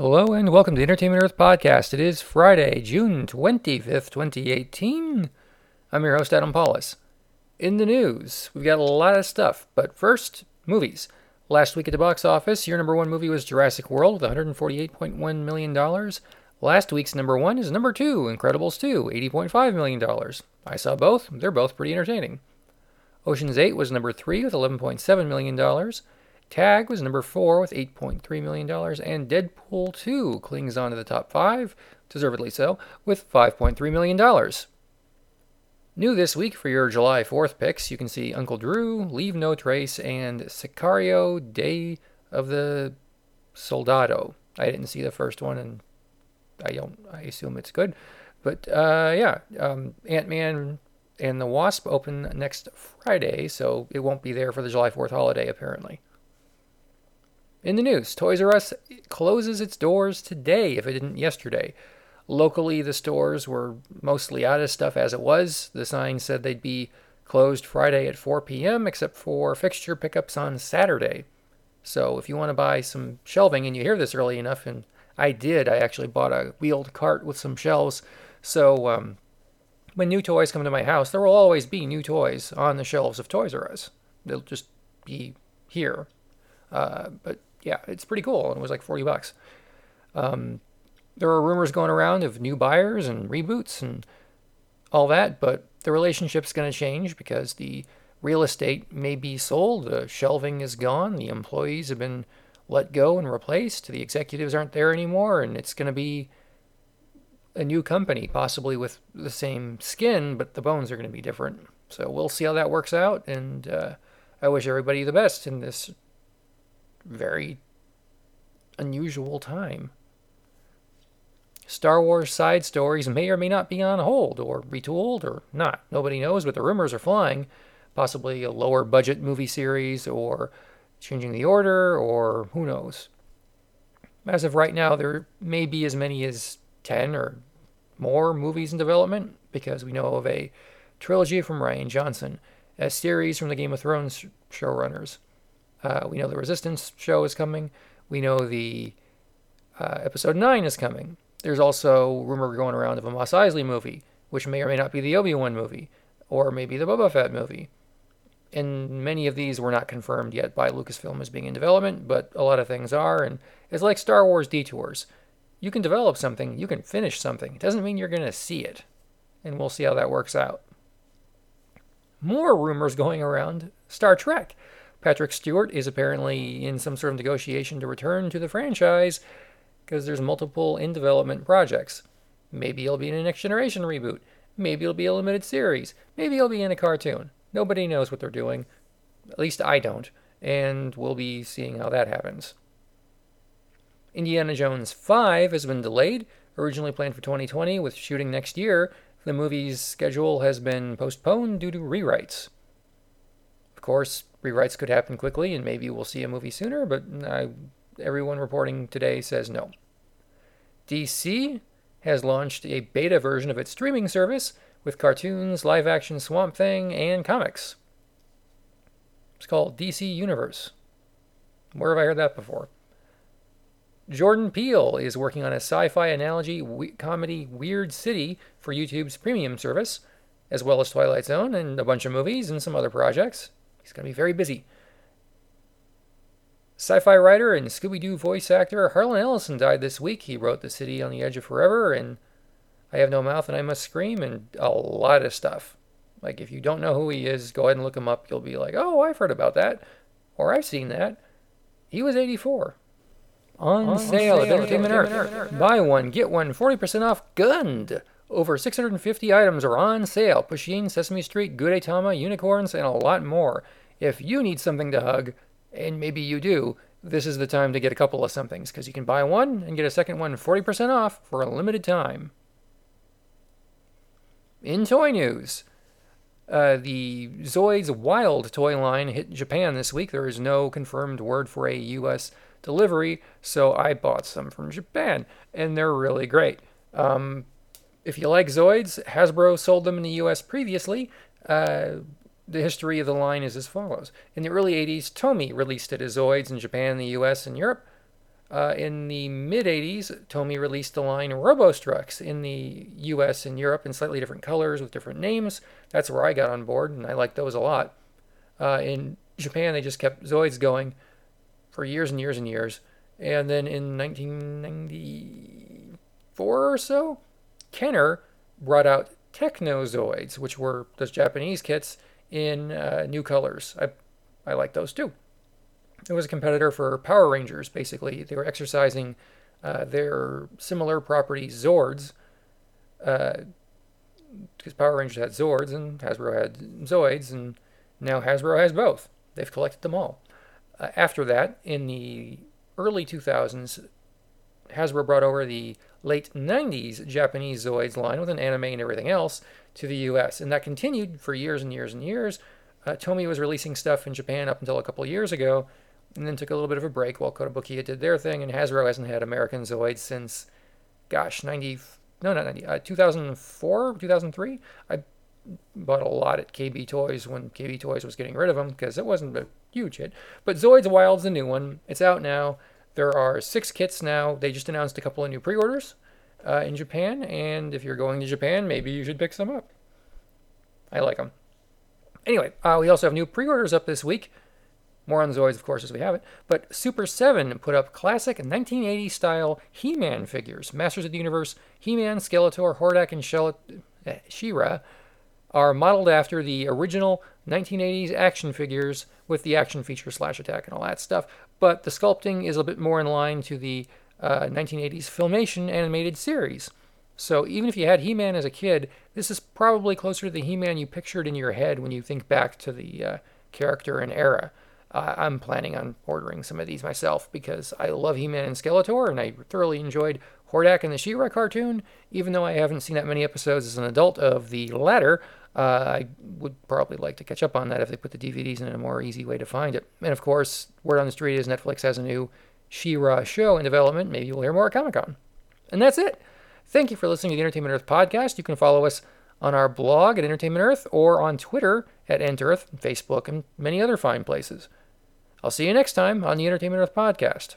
Hello and welcome to the Entertainment Earth podcast. It is Friday, June 25th, 2018. I'm your host, Adam Pawlus. In the news, we've got a lot of stuff, but first, movies. Last week at the box office, your number one movie was Jurassic World with $148.1 million. Last week's number one is number two, Incredibles 2, $80.5 million. I saw both, they're both pretty entertaining. Ocean's 8 was number three with $11.7 million. Tag was number four with $8.3 million, and Deadpool 2 clings on to the top five, deservedly so, with $5.3 million. New this week for your July 4th picks, you can see Uncle Drew, Leave No Trace, and Sicario Day of the Soldado. I didn't see the first one, and I don't. I assume it's good, but uh, yeah, um, Ant Man and the Wasp open next Friday, so it won't be there for the July 4th holiday apparently. In the news, Toys R Us closes its doors today, if it didn't yesterday. Locally, the stores were mostly out of stuff as it was. The sign said they'd be closed Friday at 4 p.m., except for fixture pickups on Saturday. So if you want to buy some shelving and you hear this early enough, and I did, I actually bought a wheeled cart with some shelves. So um, when new toys come to my house, there will always be new toys on the shelves of Toys R Us. They'll just be here. Uh, but yeah, it's pretty cool. And it was like 40 bucks. Um, there are rumors going around of new buyers and reboots and all that, but the relationship's going to change because the real estate may be sold, the shelving is gone, the employees have been let go and replaced, the executives aren't there anymore, and it's going to be a new company, possibly with the same skin, but the bones are going to be different. So we'll see how that works out, and uh, I wish everybody the best in this very unusual time. Star Wars side stories may or may not be on hold or retooled or not. Nobody knows, but the rumors are flying. Possibly a lower budget movie series or changing the order or who knows. As of right now, there may be as many as 10 or more movies in development because we know of a trilogy from Rian Johnson, a series from the Game of Thrones showrunners. Uh, we know the Resistance show is coming. We know the uh, episode 9 is coming. There's also rumor going around of a Mos Eisley movie, which may or may not be the Obi Wan movie, or maybe the Boba Fett movie. And many of these were not confirmed yet by Lucasfilm as being in development, but a lot of things are. And it's like Star Wars detours. You can develop something, you can finish something. It doesn't mean you're going to see it. And we'll see how that works out. More rumors going around Star Trek. Patrick Stewart is apparently in some sort of negotiation to return to the franchise because there's multiple in development projects. Maybe he'll be in a next generation reboot. Maybe it'll be a limited series. Maybe he'll be in a cartoon. Nobody knows what they're doing. At least I don't. And we'll be seeing how that happens. Indiana Jones 5 has been delayed, originally planned for 2020 with shooting next year. The movie's schedule has been postponed due to rewrites. Of course, rewrites could happen quickly and maybe we'll see a movie sooner, but I, everyone reporting today says no. DC has launched a beta version of its streaming service with cartoons, live action Swamp Thing, and comics. It's called DC Universe. Where have I heard that before? Jordan Peele is working on a sci fi analogy we- comedy Weird City for YouTube's premium service, as well as Twilight Zone and a bunch of movies and some other projects. He's going to be very busy. Sci fi writer and Scooby Doo voice actor Harlan Ellison died this week. He wrote The City on the Edge of Forever and I Have No Mouth and I Must Scream and a lot of stuff. Like, if you don't know who he is, go ahead and look him up. You'll be like, oh, I've heard about that. Or I've seen that. He was 84. On, on sale, sale at Entertainment Earth. Earth. Buy one, get one, 40% off Gund. Over 650 items are on sale. Pusheen, Sesame Street, Gudetama, unicorns, and a lot more. If you need something to hug, and maybe you do, this is the time to get a couple of somethings because you can buy one and get a second one 40% off for a limited time. In toy news, uh, the Zoids Wild toy line hit Japan this week. There is no confirmed word for a U.S. delivery, so I bought some from Japan, and they're really great. Um, if you like Zoids, Hasbro sold them in the U.S. previously. Uh, the history of the line is as follows. In the early 80s, Tomy released it as Zoids in Japan, the US, and Europe. Uh, in the mid 80s, Tomy released the line Robo Strux in the US and Europe in slightly different colors with different names. That's where I got on board, and I liked those a lot. Uh, in Japan, they just kept Zoids going for years and years and years. And then in 1994 or so, Kenner brought out Technozoids, which were those Japanese kits in uh, new colors. I, I like those too. It was a competitor for Power Rangers, basically. They were exercising uh, their similar property Zords, because uh, Power Rangers had Zords and Hasbro had Zoids, and now Hasbro has both. They've collected them all. Uh, after that, in the early 2000s, Hasbro brought over the late 90s Japanese Zoids line with an anime and everything else to the US. And that continued for years and years and years. Uh, Tomy was releasing stuff in Japan up until a couple years ago, and then took a little bit of a break while Kotobukiya did their thing, and Hasbro hasn't had American Zoids since, gosh, 90, no, not 90, uh, 2004, 2003. I bought a lot at KB Toys when KB Toys was getting rid of them because it wasn't a huge hit. But Zoids Wild's the new one. It's out now. There are six kits now. They just announced a couple of new pre orders uh, in Japan, and if you're going to Japan, maybe you should pick some up. I like them. Anyway, uh, we also have new pre orders up this week. More on Zoids, of course, as we have it. But Super 7 put up classic 1980 style He Man figures. Masters of the Universe, He Man, Skeletor, Hordak, and Shell- uh, She-Ra are modeled after the original 1980s action figures with the action feature slash attack and all that stuff, but the sculpting is a bit more in line to the uh, 1980s Filmation animated series. So even if you had He-Man as a kid, this is probably closer to the He-Man you pictured in your head when you think back to the uh, character and era. Uh, I'm planning on ordering some of these myself because I love He-Man and Skeletor, and I thoroughly enjoyed Hordak and the She-Ra cartoon. Even though I haven't seen that many episodes as an adult of the latter, uh, I would probably like to catch up on that if they put the DVDs in a more easy way to find it. And of course, word on the street is Netflix has a new She-Ra show in development. Maybe you'll hear more at Comic Con. And that's it. Thank you for listening to the Entertainment Earth podcast. You can follow us on our blog at Entertainment Earth or on Twitter at Entearth, Facebook, and many other fine places. I'll see you next time on the Entertainment Earth podcast.